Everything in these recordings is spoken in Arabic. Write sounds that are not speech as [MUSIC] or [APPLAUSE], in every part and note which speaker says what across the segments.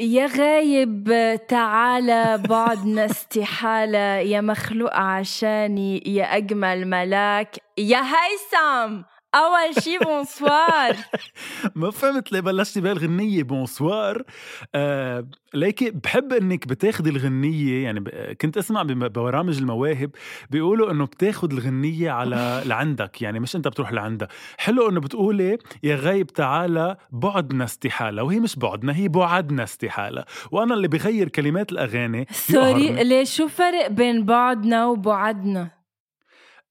Speaker 1: يا غايب تعالى بعدنا استحالة يا مخلوق عشاني يا أجمل ملاك يا هيثم! أول شي bonsoir
Speaker 2: ما فهمت ليه بلشتي بهالغنية bonsoir. آه ليكي بحب إنك بتاخدي الغنية يعني. كنت أسمع ببرامج المواهب بيقولوا إنه بتاخد الغنية على [LAUGHS] لعندك يعني مش أنت بتروح لعندها. حلو إنه بتقولي يا غايب تعالى بعدنا استحالة وهي مش بعدنا هي بعدنا استحالة. وأنا اللي بغير كلمات الأغاني
Speaker 1: sorry ليه شو فرق بين بعدنا وبعدنا؟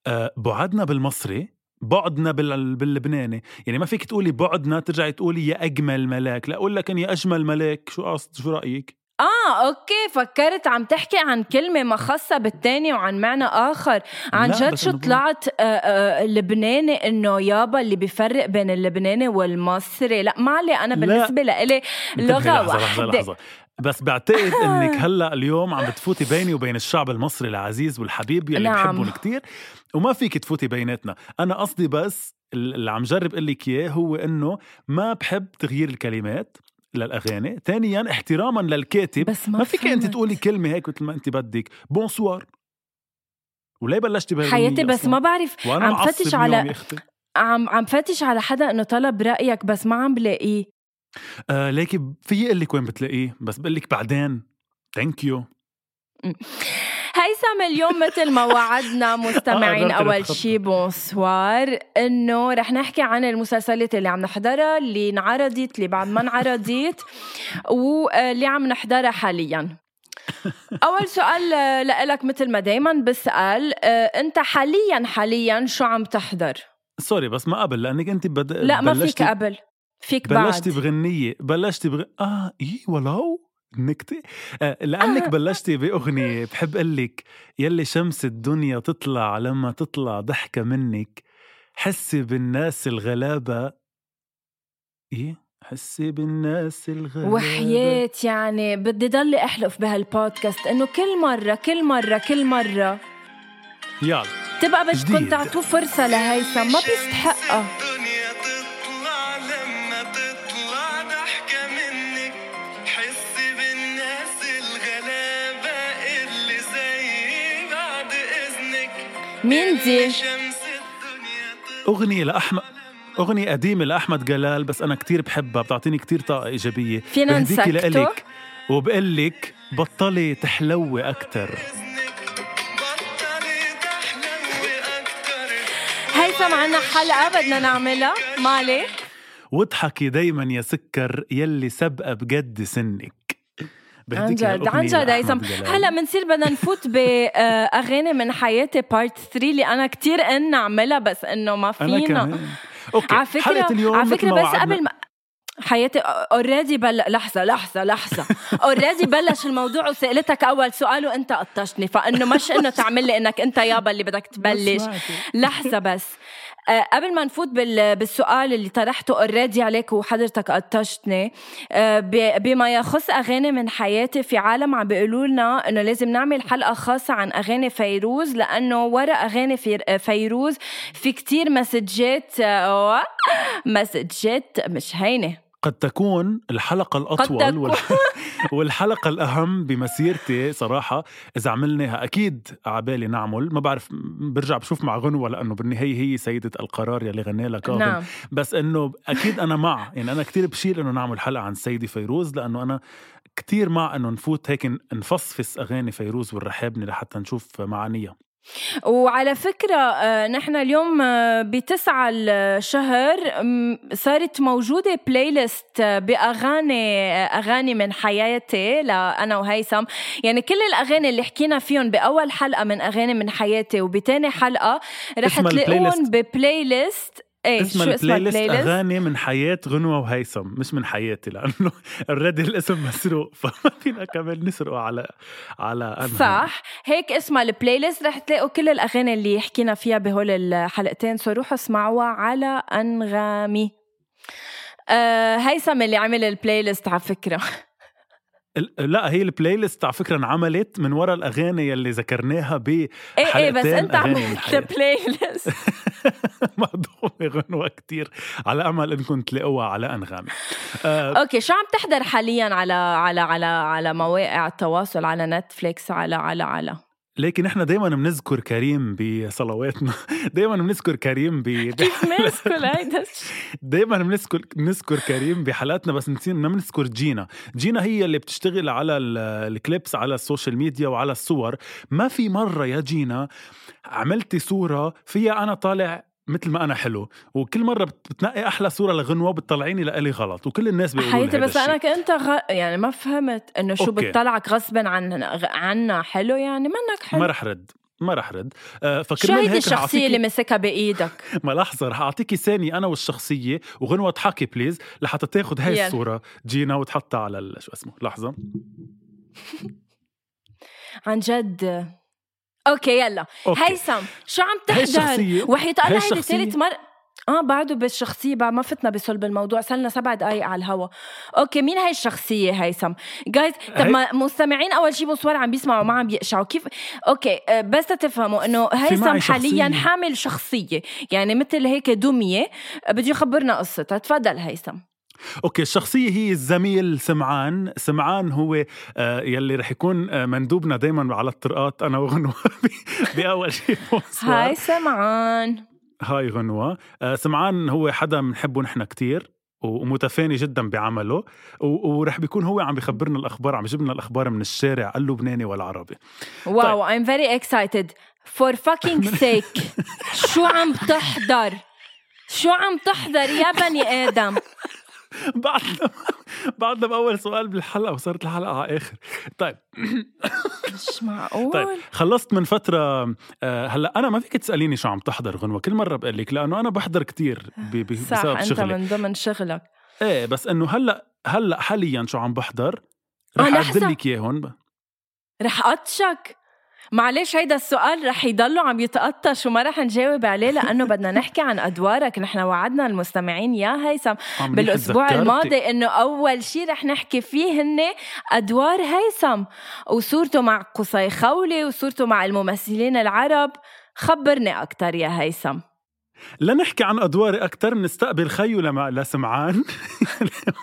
Speaker 2: آه بعدنا بالمصري بعدنا باللبناني. يعني ما فيك تقولي بعدنا ترجعي تقولي يا أجمل ملاك. لا أقول لك يا أجمل ملاك. شو قصد؟ شو رأيك؟
Speaker 1: آه okay. فكرت عم تحكي عن كلمة مخصة بالتاني وعن معنى آخر. عن جد شو طلعت آه آه لبناني إنه يابا اللي بيفرق بين اللبناني والمصري؟ لا ما علي أنا بالنسبة لإلي لغة واحدة.
Speaker 2: بس بعتقد إنك هلأ اليوم عم بتفوتي بيني وبين الشعب المصري العزيز والحبيب يلي نعم. بحبهم كتير. وما فيك تفوتي بيناتنا. أنا قصدي بس اللي عم جرب أقول لك إياه هو إنه ما بحب تغيير الكلمات للأغاني. ثانيا احتراما للكاتب.
Speaker 1: بس ما,
Speaker 2: ما فيك أنت تقولي كلمة هيك مثل ما أنت بدك. بونسوار. وليه بلشتي بهالغنية
Speaker 1: حياتي بس
Speaker 2: أصلاً؟
Speaker 1: ما بعرف. عم فتش على عم عم فتش على حدا إنه طلب رأيك بس ما عم بلاقيه.
Speaker 2: آه ليكي في أقول لك وين بتلاقيه؟ بس بقول لك بعدين. thank you
Speaker 1: هيثم اليوم مثل ما وعدنا [LAUGHS] مستمعين أول شي bonsoir. إنه رح نحكي عن المسلسلات اللي عم نحضرها اللي انعرضت اللي بعد ما انعرضت [LAUGHS] واللي عم نحضرها حاليا. [LAUGHS] أول سؤال لك مثل ما دايما بسأل أنت حاليا حاليا شو عم تحضر؟
Speaker 2: سوري بس ما قبل لأنك أنت بد...
Speaker 1: لا ما فيك قبل. فيك
Speaker 2: بعد. بلشتي بغنية بلشتي بغ... آه إيه ولو؟ نكتة. آه لأنك آه. بلشتي بأغنية بحب لك يلي شمس الدنيا تطلع لما تطلع ضحكة منك حسي بالناس الغلابة. إيه؟ حسي بالناس الغلابة.
Speaker 1: وحياة يعني بدي ضلي أحلف بهالبودكاست إنه كل مرة كل مرة كل مرة.
Speaker 2: يلا.
Speaker 1: تبقى بدكم تعطوه فرصة لهيثم ما بيستحقها. مين دي؟
Speaker 2: أغنية لأحمد أغنية قديمة لأحمد جلال بس أنا كتير بحبها بتعطيني كتير طاقة إيجابية.
Speaker 1: فينا نسكته؟
Speaker 2: لإلك وبقول لك بطلي تحلوي أكتر.
Speaker 1: هيثم عنا حلقة بدنا نعملها. مالي
Speaker 2: واضحكي دايما يا سكر يلي سبقة بجد سنك.
Speaker 1: عن جد عن جد هيثم هلا بنصير بدنا نفوت بأغاني من حياتي بارت 3 اللي أنا كتير إن نعملها بس إنه ما فينا.
Speaker 2: أوكي على فكرة
Speaker 1: على فكرة بس قبل ما حياتي اوريدي بل لحظة لحظة لحظة. [LAUGHS] اوريدي بلش الموضوع وسألتك أول سؤال وأنت قطشتني فإنه مش إنه تعمل لي إنك أنت يابا اللي بدك [LAUGHS] تبلش. لحظة بس. قبل ما نفوت بالسؤال اللي طرحته already عليك وحضرتك قطشتني آه، بما يخص أغاني من حياتي في عالم عم بيقولوا لنا إنه لازم نعمل حلقة خاصة عن أغاني فيروز لأنه ورا أغاني فيروز في كتير مسجات آه، مسجات مش هينة.
Speaker 2: قد تكون الحلقة الأطول
Speaker 1: قد تكون
Speaker 2: والحلقة الأهم بمسيرتي صراحة إذا عملناها أكيد عبالي نعمل. ما بعرف برجع بشوف مع غنوة لأنه بالنهاية هي سيدة القرار يلي غنى لها كاظم
Speaker 1: نعم.
Speaker 2: بس إنه أكيد أنا مع يعني أنا كتير بشيل إنه نعمل حلقة عن سيدي فيروز لأنه أنا كتير مع إنه نفوت هيك نفصفص أغاني فيروز والرحابني لحتى نشوف معانيها.
Speaker 1: وعلى فكرة آه، نحن اليوم آه، بتسعة الشهر صارت موجودة playlist آه، بأغاني أغاني من حياتي لأنا وهيثم يعني كل الأغاني اللي حكينا فيهم بأول حلقة من أغاني من حياتي وبتاني حلقة رح
Speaker 2: list.
Speaker 1: ب playlist إيه
Speaker 2: اسمها
Speaker 1: شو اسمها ال playlist؟
Speaker 2: أغاني من حياة غنوة وهيثم مش من حياتي لأنه [LAUGHS] already الاسم مسروق [LAUGHS] فما فينا كمان نسرقه على على أنهم.
Speaker 1: صح هيك اسمها ال playlist رح تلاقوا كل الأغاني اللي حكينا فيها بهول الحلقتين so روحوا اسمعوها على أنغامي آه هيثم اللي عمل ال playlist على
Speaker 2: فكرة [LAUGHS] لا هي ال playlist على فكرة انعملت من وراء الأغاني يلي ذكرناها ب
Speaker 1: إيه إيه بس
Speaker 2: أنت
Speaker 1: عملت. البلاي ليست
Speaker 2: مهضومه غنوه كتير. على أمل انكم تلاقوها على أنغامي. آه
Speaker 1: okay شو عم تحضر حاليا على على على على مواقع التواصل على نتفليكس على على على؟
Speaker 2: لكن إحنا دائما بنذكر كريم بصلواتنا. [LAUGHS] دائما بنذكر كريم ب
Speaker 1: كيف هيدا؟
Speaker 2: دائما بنذكر بنذكر كريم بحلقاتنا بس نسينا ما بنذكر جينا. جينا هي اللي بتشتغل على ال- ال clips على ال social media وعلى الصور. ما في مرة يا جينا عملتي صورة فيها أنا طالع مثل ما أنا حلو. وكل مرة بت- بتنقي أحلى صورة لغنوة بتطلعيني لإلي غلط. وكل الناس بيقولوا
Speaker 1: حياتي بس
Speaker 2: أنا.
Speaker 1: كنت غ... يعني ما فهمت إنه شو
Speaker 2: okay.
Speaker 1: بتطلعك غصبا عن عنا حلو يعني؟ منك حلو.
Speaker 2: ما رح رد. ما رح رد. آه فكرمال هيك أعطيكي-
Speaker 1: اللي مسكها بإيدك؟ [LAUGHS]
Speaker 2: ما لحظة رح أعطيكي ثانية أنا والشخصية. وغنوة تحكي please لحتى تاخد هاي
Speaker 1: يلا.
Speaker 2: الصورة جينا وتحطها على ال- شو اسمه لحظة.
Speaker 1: عن جد. okay يلا
Speaker 2: okay.
Speaker 1: هيثم شو عم تحضر؟ الله هيدي ثالث مرة آه بعده بالشخصية بعد ما فتنا بصلب الموضوع صار سبع دقايق على الهوا okay مين هاي الشخصية هيثم؟ جايز طب
Speaker 2: هي-
Speaker 1: ما مستمعين أول شي بصور عم بيسمعوا ما عم بيقشعوا كيف okay آه، بس تفهموا إنه هيثم حاليا. حامل شخصية يعني مثل هيك دمية آه، بده يخبرنا قصتها تفضل هيثم
Speaker 2: okay الشخصية هي الزميل سمعان، سمعان هو آه يلي رح يكون آه مندوبنا دايما على الطرقات. أنا وغنوة [LAUGHS] ب- بأول شيء.
Speaker 1: هاي سمعان.
Speaker 2: هاي غنوة. آه سمعان هو حدا بنحبه نحن كتير ومتفاني جدا بعمله ورح بيكون هو عم بيخبرنا الأخبار عم يجيب لنا الأخبار من الشارع اللبناني والعربي.
Speaker 1: واو I'm very excited. For fucking [LAUGHS] sake. شو عم تحضر؟ شو عم تحضر يا بني آدم؟ [LAUGHS]
Speaker 2: بعدنا بعدنا باول سؤال بالحلقة وصارت الحلقة على آخر. طيب. [COUGHS]
Speaker 1: مش معقول.
Speaker 2: طيب خلصت من فترة آه، هلأ أنا ما فيك تسأليني شو عم تحضر غنوة. كل مرة بقول لك لأنه أنا بحضر كتير
Speaker 1: صح
Speaker 2: بسبب
Speaker 1: أنت
Speaker 2: شغلي.
Speaker 1: من ضمن شغلك.
Speaker 2: إيه بس إنه هلأ هلأ حاليا شو عم بحضر
Speaker 1: آه،
Speaker 2: رح. أعدل لك إياهم
Speaker 1: رح أطشك معلش هيدا السؤال رح يضلوا عم يتقطش وما رح نجاوب عليه لأنه بدنا نحكي عن أدوارك. نحن وعدنا المستمعين. يا هيثم
Speaker 2: تذكرتي.
Speaker 1: الماضي إنه أول شي رح نحكي فيه هن أدوار هيثم. وصورته مع قصي خولي وصورته مع الممثلين العرب. خبرني أكتر يا هيثم.
Speaker 2: لنحكي عن أدواري أكثر بنستقبل خيو لما لسمعان.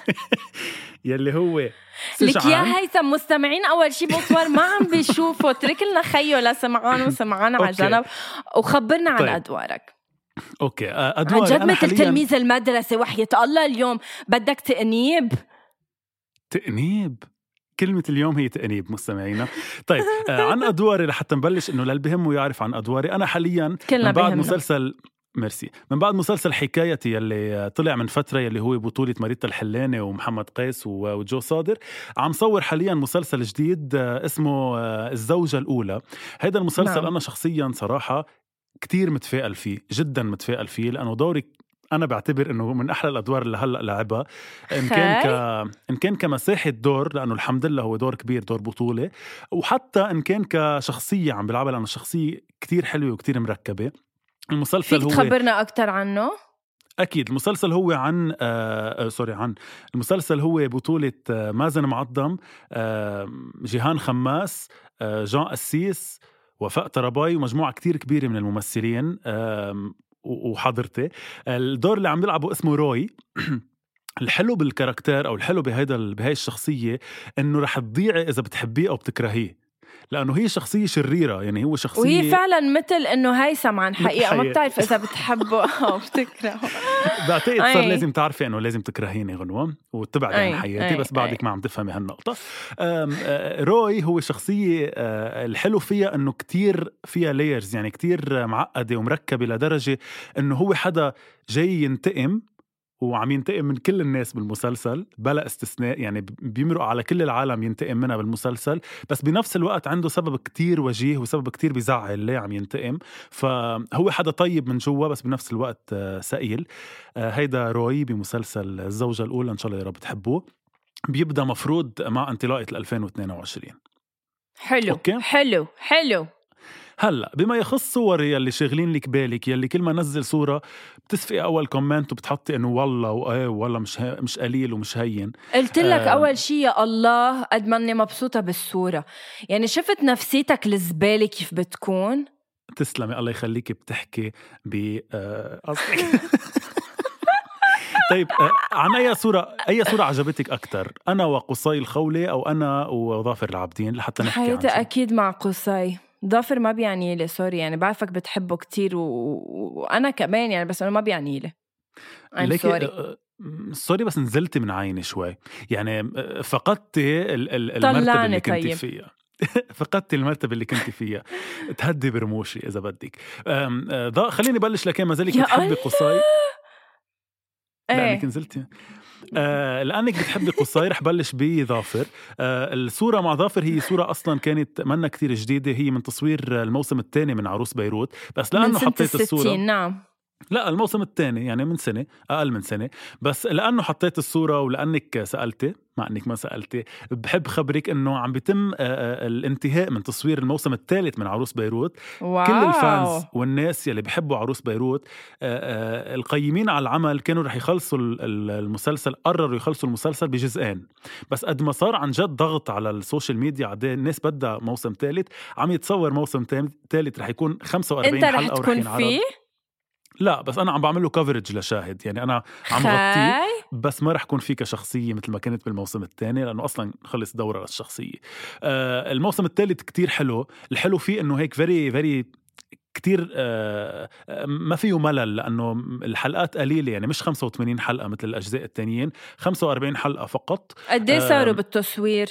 Speaker 2: [LAUGHS] يلي هو
Speaker 1: لك. يا هيثم مستمعين أول شي بصور ما عم بيشوفوا. اترك لنا خيو لسمعان وسمعان على. جنب وخبرنا عن
Speaker 2: طيب.
Speaker 1: أدوارك.
Speaker 2: okay. آه،
Speaker 1: عن جد مثل تلميذ المدرسة وحية الله اليوم. بدك تأنيب؟
Speaker 2: تأنيب؟ كلمة اليوم هي تأنيب مستمعينا. طيب آه عن أدواري لحتى نبلش إنه للي بهمه يعرف عن أدواري. أنا حاليا
Speaker 1: كلنا
Speaker 2: من بعد
Speaker 1: بهمنا.
Speaker 2: مسلسل ميرسي. من بعد مسلسل حكايتي يلي طلع من فترة يلي هو بطولة ماريتا الحلاني ومحمد قيس وجو صادر عم صور حاليا مسلسل جديد آه، اسمه آه، الزوجة الأولى. هيدا المسلسل
Speaker 1: نعم.
Speaker 2: أنا شخصيا صراحة كتير متفائل فيه جدا متفائل فيه لأنه دوري أنا بعتبر إنه من أحلى الأدوار اللي هلأ لعبها. إن كان ك... إن كان كمساحة دور لأنه الحمد لله هو دور كبير دور بطولة وحتى إن كان كشخصية عم بلعبها لأنه شخصية كتير حلوة وكتير مركبة. المسلسل
Speaker 1: فيك
Speaker 2: هو
Speaker 1: تخبرنا أكثر عنه؟
Speaker 2: أكيد المسلسل هو عن آه آه سوري عن المسلسل هو بطولة آه مازن معظم آه جيهان خماس آه جان قسيس وفاء طرباي ومجموعة كتير كبيرة من الممثلين آه وحضرتي. الدور اللي عم بيلعبه اسمه روي. [CLEARS THROAT] الحلو بالكاركتير أو الحلو بهيدا بهي الشخصية إنه رح تضيعي إذا بتحبيه أو بتكرهيه. لأنه هي شخصية شريرة يعني هو شخصية
Speaker 1: وهي فعلا مثل إنه هيثم عن حقيقة ما. بتعرف إذا بتحبه [LAUGHS] أو بتكرهه
Speaker 2: بعتقد صار
Speaker 1: أي.
Speaker 2: لازم تعرفي إنه لازم تكرهيني غنوة وتبعدي عن حياتي
Speaker 1: أي،
Speaker 2: بس بعدك. ما عم تفهمي هالنقطة روي هو شخصية الحلو فيها إنه كتير فيها لايرز يعني كتير معقدة ومركبة لدرجة إنه هو حدا جاي ينتقم وعم ينتقم من كل الناس بالمسلسل بلا استثناء يعني بيمرق على كل العالم ينتقم منها بالمسلسل بس بنفس الوقت عنده سبب كتير وجيه وسبب كتير بيزعل ليه عم ينتقم. فهو حدا طيب من جوا بس بنفس الوقت آه، سئيل. آه، هيدا روي بمسلسل الزوجة الأولى إن شاء الله يا رب تحبوه. بيبدأ مفروض مع انطلاقة 2022
Speaker 1: حلو
Speaker 2: أوكي.
Speaker 1: حلو حلو.
Speaker 2: هلا بما يخص صوري يلي شاغلين لك بالك يلي كل ما نزل صورة بتسفقي أول كومنت وبتحطي إنه والله وإيه والله مش مش قليل ومش هين.
Speaker 1: قلت لك
Speaker 2: آه.
Speaker 1: أول شيء يا الله قد ما أني مبسوطة بالصورة. يعني شفت نفسيتك الزبالة كيف بتكون؟
Speaker 2: تسلمي الله يخليكي بتحكي ب آه، قصدك [LAUGHS] طيب آه، عن أي صورة أي صورة عجبتك أكثر أنا وقصي الخولي أو أنا وظافر العابدين؟ لحتى نحكي
Speaker 1: حياتي. أكيد مع قصي. ظافر ما بيعني لي sorry يعني بعرفك بتحبه كتير و... وأنا كمان يعني بس انه ما بيعني لي. I'm sorry.
Speaker 2: آه، sorry بس نزلتي من عيني شوي. يعني آه، فقدتي ال- ال-
Speaker 1: المرتبة
Speaker 2: اللي كنتي
Speaker 1: طيب.
Speaker 2: فيها. [LAUGHS] فقدتي المرتبة اللي كنتي فيها. تهدي برموشي إذا بدك. آه، ضا- خليني بلش لك ما زالك بتحبي
Speaker 1: الله.
Speaker 2: قصي لانك
Speaker 1: إيه
Speaker 2: نزلتي. آه لأنك بتحبي قصي رح بلش بظافر آه الصورة مع ظافر هي صورة أصلا كانت منا كتير جديدة. هي من تصوير الموسم الثاني من عروس بيروت. بس
Speaker 1: لأنه
Speaker 2: حطيت
Speaker 1: الصورة نعم.
Speaker 2: لا الموسم الثاني يعني من سنة أقل من سنة. بس لأنه حطيت الصورة ولأنك سألتي مع إنك ما سألتي بحب خبرك إنه عم بيتم آه، آه، الانتهاء من تصوير الموسم الثالث من عروس بيروت.
Speaker 1: wow!
Speaker 2: كل ال fans والناس يلي بيحبوا عروس بيروت آه، القيمين على العمل كانوا رح يخلصوا ال- ال- المسلسل قرروا يخلصوا المسلسل بجزئين. بس قد ما صار عن جد ضغط على ال social media عدي الناس بدها موسم ثالث عم يتصور موسم ثالث رح يكون 45
Speaker 1: أنت رح
Speaker 2: حلقة ورح
Speaker 1: تكون فيه؟
Speaker 2: لا بس أنا عم بعمل له coverage لشاهد. يعني أنا عم غطيه بس ما رح كون فيه كشخصيه مثل ما كانت بالموسم الثاني لأنه أصلا خلص دورة للشخصية. آه الموسم الثالث كتير حلو. الحلو فيه إنه هيك very very كتير آه آه، ما فيه ملل لأنه الحلقات قليلة. يعني مش 85 حلقة مثل الأجزاء التانيين 45 حلقة فقط.
Speaker 1: قد
Speaker 2: إيه
Speaker 1: صاروا بالتصوير؟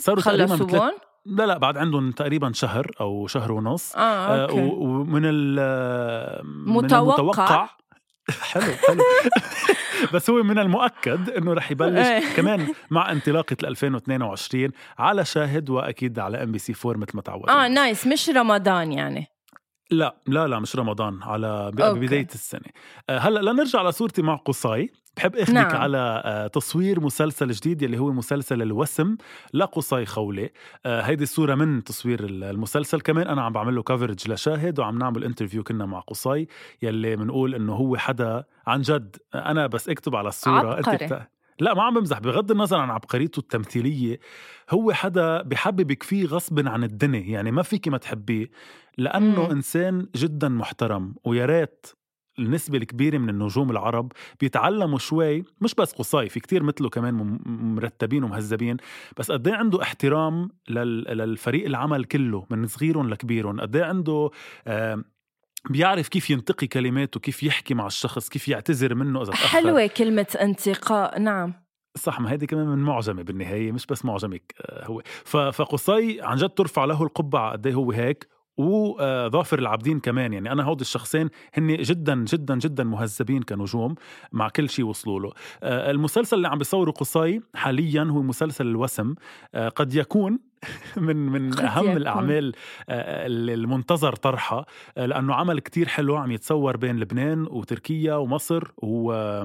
Speaker 2: صاروا تقريبا لا لا بعد عندهم تقريبا شهر أو شهر ونص.
Speaker 1: آه
Speaker 2: آه،
Speaker 1: okay.
Speaker 2: و- ومن ال من
Speaker 1: متوقع.
Speaker 2: المتوقع. حلو حلو. [LAUGHS] بس هو من المؤكد إنه رح يبلش
Speaker 1: إيه.
Speaker 2: كمان مع انطلاقة 2022 على شاهد وأكيد على ام بي سي 4 مثل ما تعودنا.
Speaker 1: آه nice. مش رمضان يعني.
Speaker 2: لا لا لا مش رمضان على ب-
Speaker 1: okay.
Speaker 2: ببداية السنة آه، هلأ لنرجع لصورتي مع قصي بحب اخذك
Speaker 1: نعم.
Speaker 2: على آه، تصوير مسلسل جديد يلي هو مسلسل الوسم لقصي خولي آه، هيدي الصورة من تصوير ال- المسلسل كمان أنا عم بعمل له coverage لشاهد وعم نعمل interview كنا مع قصي يلي بنقول إنه هو حدا عن جد أنا بس أكتب على الصورة
Speaker 1: عبقري.
Speaker 2: لا ما عم بمزح. بغض النظر عن عبقريته التمثيلية هو حدا بحببك فيه غصب عن الدنيا. يعني ما فيك ما تحبيه لأنه
Speaker 1: مم.
Speaker 2: إنسان جدا محترم ويا ريت النسبة الكبيرة من النجوم العرب بيتعلموا شوي مش بس قصاي في كتير مثله كمان مرتبين ومهذبين بس قد إيه عنده احترام لل- للفريق العمل كله من صغيرهم لكبيرهم. قد إيه عنده آه بيعرف كيف ينتقي كلماته كيف يحكي مع الشخص كيف يعتذر منه إذا تأخر.
Speaker 1: حلوة كلمة انتقاء نعم.
Speaker 2: صح ما هيدي كمان من معجمة بالنهاية مش بس معجمك آه، هو. فقصي عن جد ترفع له القبعة قد إيه هو هيك وظافر العابدين كمان. يعني أنا هود الشخصين هن جدا جدا جدا مهذبين كنجوم مع كل شيء وصلوا له. آه، المسلسل اللي عم بيصوره قصي حاليا هو مسلسل الوسم. آه، قد يكون من من
Speaker 1: أهم.
Speaker 2: الأعمال آه، اللي المنتظر طرحها آه، لأنه عمل كتير حلو عم يتصور بين لبنان وتركيا ومصر و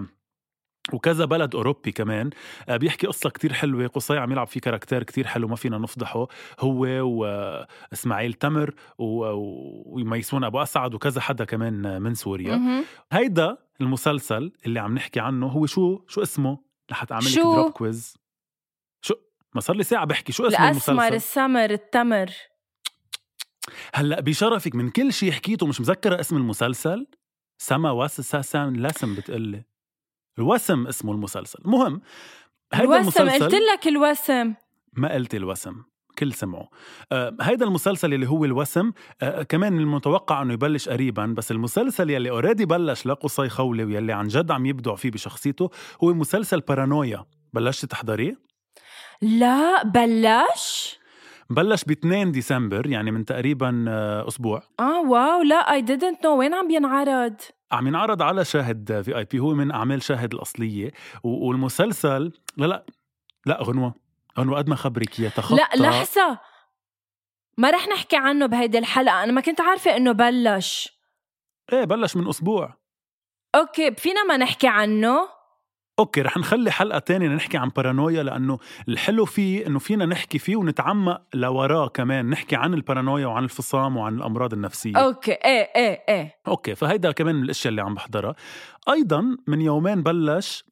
Speaker 2: وكذا بلد أوروبي كمان آه، بيحكي قصة كتير حلوة قصي عم يلعب فيه character كتير حلو ما فينا نفضحه هو واسماعيل تمر وميسون أبو أسعد وكذا حدا كمان من سوريا. هيدا المسلسل اللي عم نحكي عنه هو شو شو اسمه رح اعمل لك؟ drop quiz ما صار لي ساعة بحكي. شو اسمه
Speaker 1: الأسمر
Speaker 2: المسلسل؟
Speaker 1: السمر التمر.
Speaker 2: هلأ بشرفك من كل شيء حكيته مش مذكرة اسم المسلسل. سما واس ساسان لسم بتقلي الوسم اسمه المسلسل. المهم هيدا
Speaker 1: الوسم قلت لك الوسم.
Speaker 2: ما قلت الوسم. كل سمعوا آه هيدا المسلسل اللي هو الوسم. آه كمان من المتوقع إنه يبلش قريبا بس المسلسل يلي اوريدي بلش لقصي خولي ويلي عن جد عم يبدع فيه بشخصيته هو مسلسل بارانويا. بلشت تحضريه؟
Speaker 1: لا بلش.
Speaker 2: بلش ب 2 ديسمبر يعني من تقريبا آه أسبوع.
Speaker 1: آه wow لا I didn't know. وين عم ينعرض؟
Speaker 2: عم ينعرض على شاهد VIP هو من أعمال شاهد الأصلية. والمسلسل لا لا لا غنوة. غنوة قد ما خبرك إياه تخطى.
Speaker 1: لا لحظة. ما رح نحكي عنه بهيدي الحلقة. أنا ما كنت عارفة إنه بلش.
Speaker 2: إيه بلش من أسبوع.
Speaker 1: okay فينا ما نحكي عنه.
Speaker 2: okay رح نخلي حلقة تانية نحكي عن بارانويا لأنه الحلو فيه إنه فينا نحكي فيه ونتعمق لوراه كمان نحكي عن البارانويا وعن الفصام وعن الأمراض النفسية.
Speaker 1: okay إيه إيه إيه.
Speaker 2: okay فهيدا كمان من الأشياء اللي عم بحضرها. أيضا من يومين بلش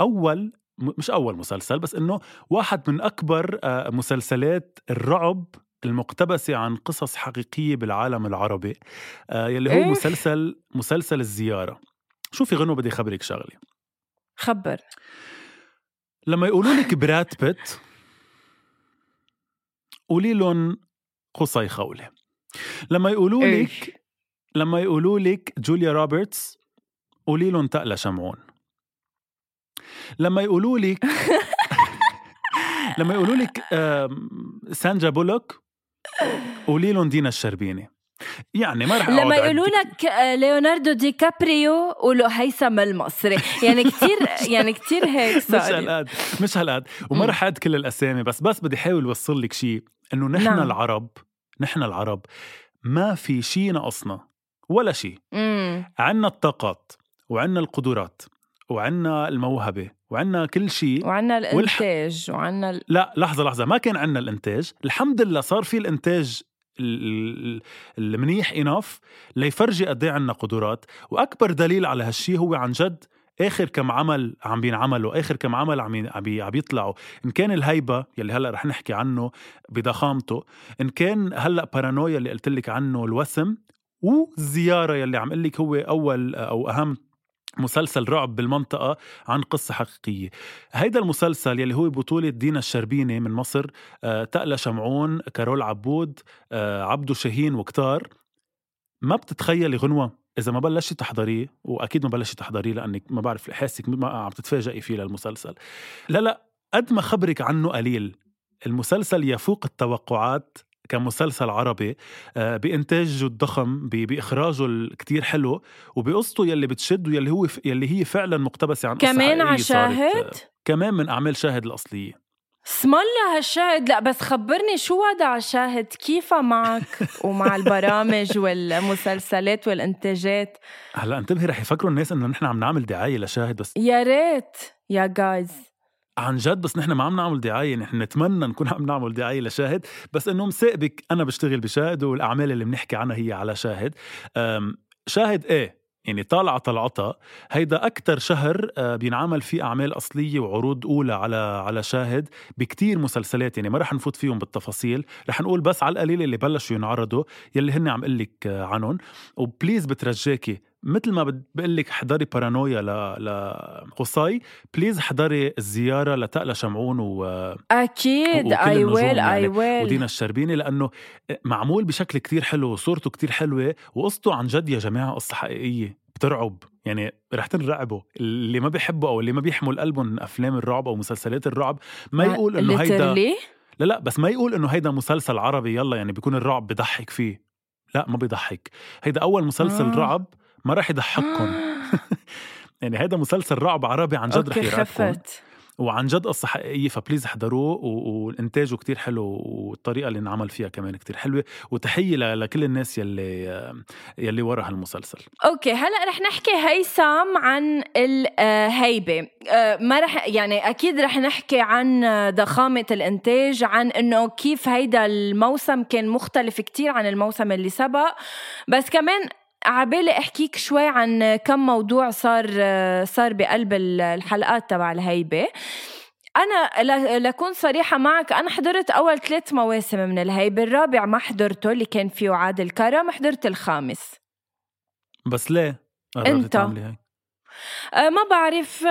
Speaker 2: أول مش أول مسلسل بس إنه واحد من أكبر آه، مسلسلات الرعب المقتبسة عن قصص حقيقية بالعالم العربي آه، يلي هو
Speaker 1: إيه؟
Speaker 2: مسلسل مسلسل الزيارة. شوفي غنو بدي خبرك شغلة؟
Speaker 1: خبر.
Speaker 2: لما يقولوا لك [LAUGHS] براد بيت قولي لهم قصي خولة. لما يقولوا؟ لك لما يقولوا لك جوليا روبرتس قولي لهم تقلى شمعون. لما يقولوا لك [LAUGHS] لما يقولوا لك سانجا بولوك قولي لهم دينا الشربيني. يعني ما رح
Speaker 1: لما يقولوا لك آه، ليوناردو دي كابريو قولوا هيثم المصري. يعني كتير [LAUGHS] يعني كتير هيك
Speaker 2: مش
Speaker 1: صار
Speaker 2: هالقد مش هالقد. وما. رح أعد كل الأسامي بس بس بدي أحاول أوصل لك شيء إنه نحن
Speaker 1: نعم.
Speaker 2: العرب نحن العرب ما في شيء ناقصنا ولا شيء عنا الطاقات وعنا القدرات وعنا الموهبة وعنا كل شيء
Speaker 1: وعنا الإنتاج وعنا ال...
Speaker 2: لا لحظة لحظة ما كان عنا الإنتاج. الحمد لله صار في الإنتاج ال- ال- المنيح إناف ليفرجي قد إيه قدرات. وأكبر دليل على هالشي هو عن جد آخر كم عمل عم بينعملوا آخر كم عمل عم عم بي- عم بيطلعوا إن كان الهيبة يلي هلأ رح نحكي عنه بضخامته إن كان هلأ بارانويا اللي قلت لك عنه الوسم والزيارة يلي عم قلك هو أول أو أهم مسلسل رعب بالمنطقة عن قصة حقيقية. هيدا المسلسل يلي هو بطولة دينا الشربيني من مصر آه، تقلى شمعون كارول عبود آه، عبدو شاهين وكتار. ما بتتخيلي غنوة. إذا ما بلشتي تحضريه وأكيد ما بلشتي تحضريه لأنك ما بعرف حاسك ما عم تتفاجئي فيه للمسلسل. لا لا قد ما خبرك عنه قليل المسلسل يفوق التوقعات كمسلسل عربي آه، بإنتاجه الضخم ب- بإخراجه الكتير حلو وبقصته يلي بتشد ويلي هو يلي هي فعلا مقتبسة عن
Speaker 1: كمان على
Speaker 2: آه،
Speaker 1: شاهد
Speaker 2: كمان من أعمال شاهد الأصلية.
Speaker 1: اسم الله هالشاهد. لا بس خبرني شو وضع شاهد؟ كيف معك ومع البرامج [LAUGHS] والمسلسلات والإنتاجات؟
Speaker 2: هلأ انتبهي رح يفكروا الناس إنه نحن عم نعمل دعاية لشاهد بس.
Speaker 1: يا ريت. يا جايز
Speaker 2: عن جد بس نحن ما عم نعمل دعاية نحن نتمنى نكون عم نعمل دعاية لشاهد. بس إنه مسابك أنا بشتغل بشاهد والأعمال اللي بنحكي عنها هي على شاهد. شاهد إيه يعني طالعة طلعتها. هيدا أكتر شهر بينعمل فيه أعمال أصلية وعروض أولى على على شاهد بكتير مسلسلات يعني ما رح نفوت فيهم بالتفاصيل. رح نقول بس على القليل اللي بلشوا ينعرضوا يلي هن عم قلك عنهم. و please بترجاكي مثل ما بقول لك حضري بارانويا ل لقصي please حضري الزيارة لتقلا شمعون و... أكيد
Speaker 1: I
Speaker 2: will
Speaker 1: I will
Speaker 2: ودينا الشربيني لأنه معمول بشكل كتير حلو وصورته كتير حلوة وقصته عن جد يا جماعة قصة حقيقية بترعب. يعني رح تنرعبوا. اللي ما بيحبوا أو اللي ما بيحمل قلبهم من أفلام الرعب أو مسلسلات الرعب ما يقول إنه هيدا؟ لا لا بس ما يقول إنه هيدا مسلسل عربي يلا يعني بيكون الرعب بضحك فيه. لا ما بيضحك. هيدا أول مسلسل
Speaker 1: آه.
Speaker 2: رعب ما راح يضحككم. [LAUGHS] يعني هيدا مسلسل رعب عربي عن جد رح يرعبكم وعن جد قصة حقيقية فبليز احضروه و- والإنتاجه كتير حلو والطريقة اللي انعمل فيها كمان كتير حلوة. وتحية لكل الناس يلي يلي ورا هالمسلسل.
Speaker 1: أوكي هلأ رح نحكي هيثم عن الهيبه آه، ما رح يعني أكيد رح نحكي عن ضخامة الإنتاج عن إنه كيف هيدا الموسم كان مختلف كتير عن الموسم اللي سبق. بس كمان عبالي أحكيك شوي عن كم موضوع صار صار بقلب الحلقات تبع الهيبة أنا ل- لكون صريحة معك أنا حضرت أول ثلاث مواسم من الهيبة الرابع ما حضرته اللي كان فيه عادل كرم حضرت الخامس
Speaker 2: بس ليه؟ تعملي هيك؟
Speaker 1: آه، ما بعرف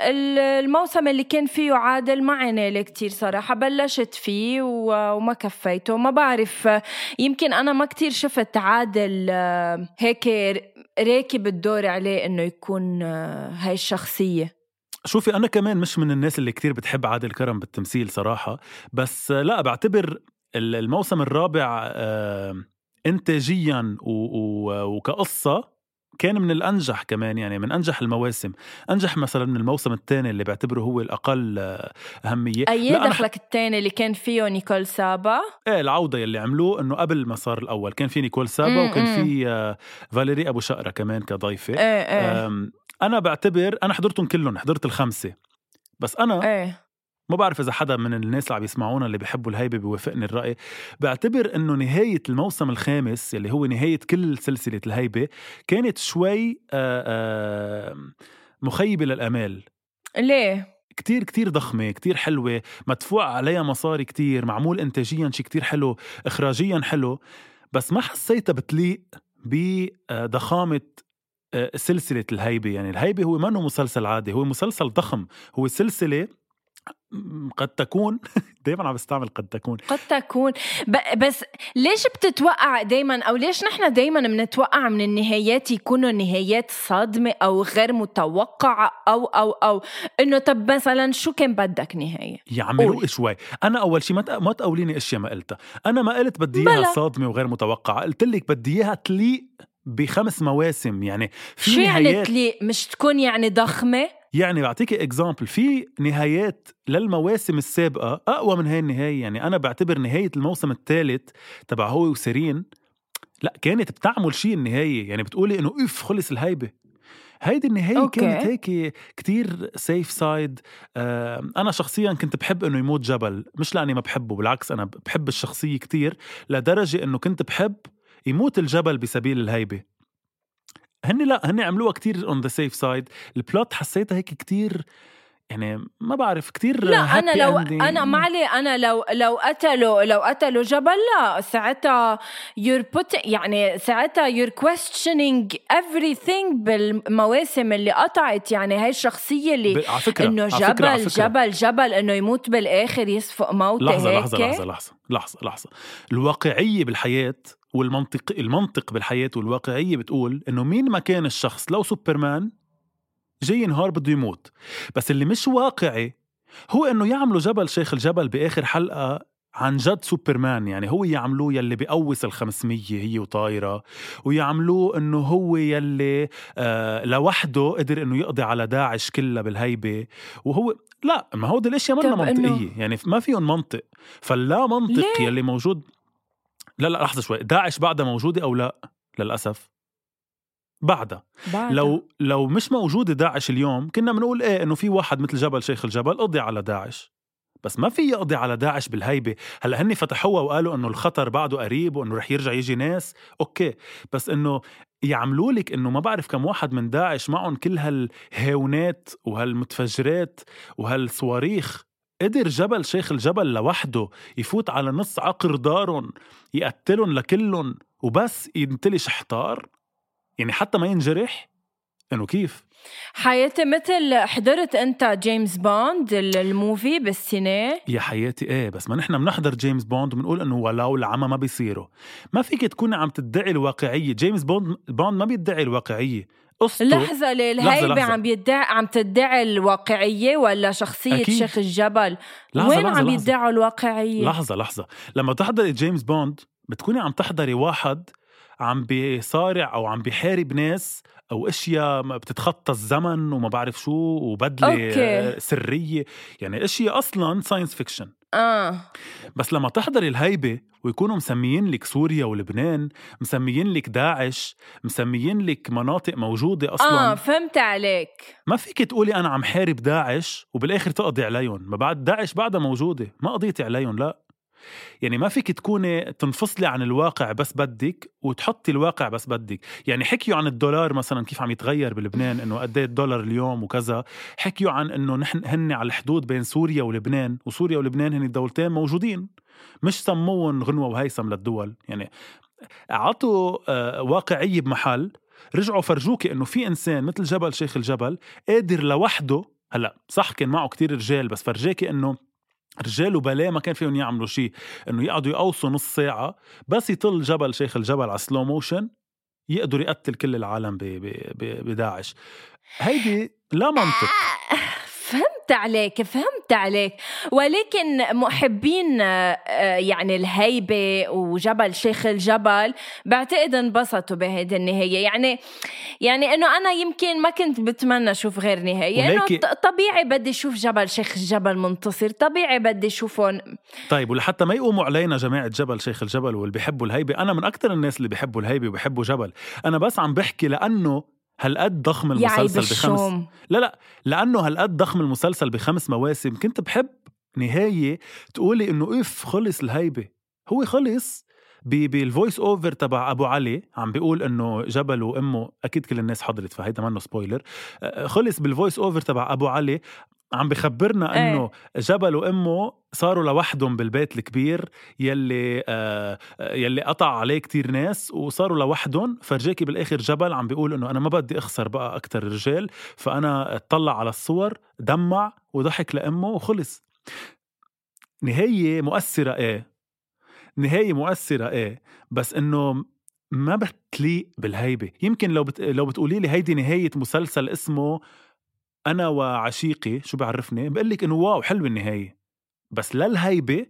Speaker 1: الموسم اللي كان فيه عادل ما عينالي كتير صراحة بلشت فيه وما كفيته. ما بعرف آه، يمكن أنا ما كتير شفت عادل آه، هيك راكب الدور عليه إنه يكون هاي الشخصية.
Speaker 2: شوفي أنا كمان مش من الناس اللي كتير بتحب عادل كرم بالتمثيل صراحة بس لا بعتبر ال- الموسم الرابع آه، انتاجيا و- و- وكقصة كان من الأنجح كمان يعني من أنجح المواسم. أنجح مثلا من الموسم الثاني اللي بعتبره هو الأقل آه، أهمية. أنا
Speaker 1: دخلك التاني اللي كان فيه نيكول سابا؟
Speaker 2: إيه العودة يلي عملوه إنه قبل ما صار الأول كان في نيكول سابا
Speaker 1: مم،
Speaker 2: وكان. في آه، فاليري أبو شقرة كمان
Speaker 1: كضيفة. إيه
Speaker 2: إيه. أنا بعتبر أنا حضرتهم كلهم حضرت الخمسة. بس أنا
Speaker 1: إيه.
Speaker 2: ما بعرف إذا حدا من الناس اللي عم يسمعونا اللي بيحبوا الهيبة بيوافقني الرأي. بعتبر إنه نهاية الموسم الخامس اللي هو نهاية كل سلسلة الهيبة كانت شوي آه، آه، مخيبة للأمال.
Speaker 1: ليه؟
Speaker 2: كتير كتير ضخمة كتير حلوة مدفوع عليها مصاري كتير معمول إنتاجيا شي كتير حلو إخراجيا حلو بس ما حسيتها بتليق بضخامة آه، سلسلة الهيبة. يعني الهيبة هو منه مسلسل عادي هو مسلسل ضخم هو سلسلة قد تكون. [LAUGHS] دايما عم بستعمل قد تكون.
Speaker 1: قد تكون. ب- بس ليش بتتوقع دايما أو ليش نحن دايما بنتوقع من النهايات يكونوا نهايات صادمه أو غير متوقعة أو أو أو؟ إنه طب مثلا شو كان بدك نهاية؟
Speaker 2: يا عمي شوي. أنا أول شيء ما ما تقوليني أشياء ما قلتها. أنا ما قلت بدي. إياها صادمة وغير متوقعة. قلت لك بدي إياها تليق بخمس مواسم. يعني في
Speaker 1: شو يعني تليق؟ مش تكون يعني ضخمة؟
Speaker 2: يعني بعطيك example في نهايات للمواسم السابقة أقوى من هاي النهاية يعني أنا بعتبر نهاية الموسم الثالث تبع هو وسيرين لا كانت بتعمل شيء النهاية يعني بتقولي إنه إف خلص الهيبه هيدي النهاية
Speaker 1: أوكي.
Speaker 2: كانت هيك كتير safe side آه أنا شخصيا كنت بحب إنه يموت جبل مش لأني ما بحبه بالعكس أنا بحب الشخصية كتير لدرجة إنه كنت بحب يموت الجبل بسبيل الهيبة هن لا هن عملوها كتير اون ذا سيف سايد البلوت حسيتها هيك كتير يعني ما بعرف كتير
Speaker 1: لا
Speaker 2: أنا
Speaker 1: لو
Speaker 2: ending.
Speaker 1: أنا ما علي أنا لو لو قتلوا لو قتلوا جبل لا. ساعتها you're put يعني ساعتها you're questioning everything بالمواسم اللي قطعت. يعني هاي الشخصية اللي
Speaker 2: ب- على فكرة
Speaker 1: إنه
Speaker 2: على فكرة- على
Speaker 1: جبل
Speaker 2: فكرة.
Speaker 1: جبل جبل إنه يموت بالآخر يسفق موته
Speaker 2: لحظة
Speaker 1: هيك
Speaker 2: لحظة لحظة لحظة لحظة لحظة. الواقعية بالحياة والمنطق المنطق بالحياة والواقعية بتقول إنه مين ما كان الشخص لو سوبرمان جاي نهار بده يموت. بس اللي مش واقعي هو إنه يعملوا جبل شيخ الجبل بآخر حلقة عن جد سوبرمان يعني هو يعملوه يلي بقوس ال 500 هي وطايرة ويعملوه إنه هو يلي آه لوحده قدر إنه يقضي على داعش كلها بالهيبة. وهو لا ما هو الأشياء منا
Speaker 1: طب إنه-
Speaker 2: يعني ما فيهم منطق. فاللا منطق
Speaker 1: ليه؟
Speaker 2: يلي موجود لا لا لحظة شوي. داعش بعدها موجودة أو لا؟ للأسف. بعدها.
Speaker 1: بعدها.
Speaker 2: لو لو مش موجودة داعش اليوم كنا بنقول إيه إنه في واحد مثل جبل شيخ الجبل قضي على داعش. بس ما في يقضي على داعش بالهيبة. هلأ هني فتحوها وقالوا إنه الخطر بعده قريب وإنه رح يرجع يجي ناس. أوكي. بس إنه يعملوا لك إنه ما بعرف كم واحد من داعش معهم كل هالهاونات وهالمتفجرات وهالصواريخ. قدر جبل شيخ الجبل لوحده يفوت على نص عقر دارهم يقتلهم لكلهم وبس ينتلي شحطار يعني حتى ما ينجرح؟ إنه كيف؟
Speaker 1: حياتي مثل حضرت أنت جيمس بوند ال- ال movie بالسينما؟
Speaker 2: يا حياتي إيه بس ما نحن بنحضر جيمس بوند وبنقول إنه ولو العمى ما بيصيروا. ما فيك تكوني عم تدعي الواقعية. جيمس بوند بوند ما بيدعي الواقعية. قصته
Speaker 1: لحظة ليه الهيبة
Speaker 2: لحظة.
Speaker 1: عم بيدعي عم تدعي الواقعية ولا شخصية
Speaker 2: أكيد.
Speaker 1: شيخ الجبل
Speaker 2: لحظة
Speaker 1: وين
Speaker 2: لحظة
Speaker 1: عم. يدعوا الواقعية
Speaker 2: لحظة لحظة لما تحضري جيمس بوند بتكوني عم تحضري واحد عم بيصارع أو عم بيحارب ناس أو أشياء ما بتتخطى الزمن وما بعرف شو وبدلة
Speaker 1: أوكي.
Speaker 2: سرية يعني أشياء أصلا science fiction
Speaker 1: آه.
Speaker 2: بس لما تحضري الهيبة ويكونوا مسميين لك سوريا ولبنان مسميين لك داعش مسميين لك مناطق موجودة أصلا
Speaker 1: آه فهمت عليك.
Speaker 2: ما فيك تقولي أنا عم حارب داعش وبالآخر تقضي عليهم. ما بعد داعش بعدها موجودة ما قضيتي عليهم لا. يعني ما فيك تكوني تنفصلي عن الواقع بس بدك وتحطي الواقع بس بدك. يعني حكيوا عن الدولار مثلا كيف عم يتغير بلبنان إنه قد إيه الدولار اليوم وكذا. حكيوا عن إنه نحن هن على الحدود بين سوريا ولبنان وسوريا ولبنان هن الدولتين موجودين. مش سموهم غنوة وهيثم للدول. يعني عطوا آه، واقعية بمحل. رجعوا فرجوك إنه في إنسان مثل جبل شيخ الجبل قادر لوحده. هلأ صح كان معه كتير رجال بس فرجاكي إنه رجال وبلاء ما كان فيهم يعملوا شيء. إنه يقعدوا يقوصوا نص ساعة بس يطل جبل شيخ الجبل على سلو موشن يقدر يقتل كل العالم بداعش. هيدي لا منطق. [LAUGHS]
Speaker 1: فهمت عليك فهمت عليك. ولكن محبين آه، يعني الهيبة وجبل شيخ الجبل بعتقد انبسطوا بهيدي النهاية. يعني يعني إنه أنا يمكن ما كنت بتمنى أشوف غير نهاية. إنه طبيعي بدي أشوف جبل شيخ الجبل منتصر طبيعي بدي أشوفهم.
Speaker 2: طيب ولحتى ما يقوموا علينا جماعة جبل شيخ الجبل واللي بيحبوا الهيبة أنا من أكثر الناس اللي بيحبوا الهيبة وبيحبوا جبل. أنا بس عم بحكي لأنه هالقد ضخم المسلسل بخمس لا لا لأنه هالقد ضخم المسلسل بخمس مواسم؟ كنت بحب نهاية تقولي إنه إف خلص الهيبة. هو خلص بال voice over تبع أبو علي عم بيقول إنه جبل وأمه أكيد كل الناس حضرت فهيدا منه spoiler خلص بال voice over تبع أبو علي. عم بخبرنا إيه. إنه جبل وأمه صاروا لوحدهم بالبيت الكبير يلي آه يلي قطع عليه كتير ناس وصاروا لوحدهم. فرجاكي بالآخر جبل عم بيقول إنه أنا ما بدي أخسر بقى أكتر رجال فأنا اطلع على الصور دمع وضحك لأمه وخلص. نهاية مؤثرة إيه؟ نهاية مؤثرة إيه؟ بس إنه ما بتليق بالهيبة. يمكن لو بت... لو بتقولي لي هيدي نهاية مسلسل اسمه أنا وعشيقي شو بعرفني؟ بقول لك إنه واو حلوة النهاية. بس للهيبة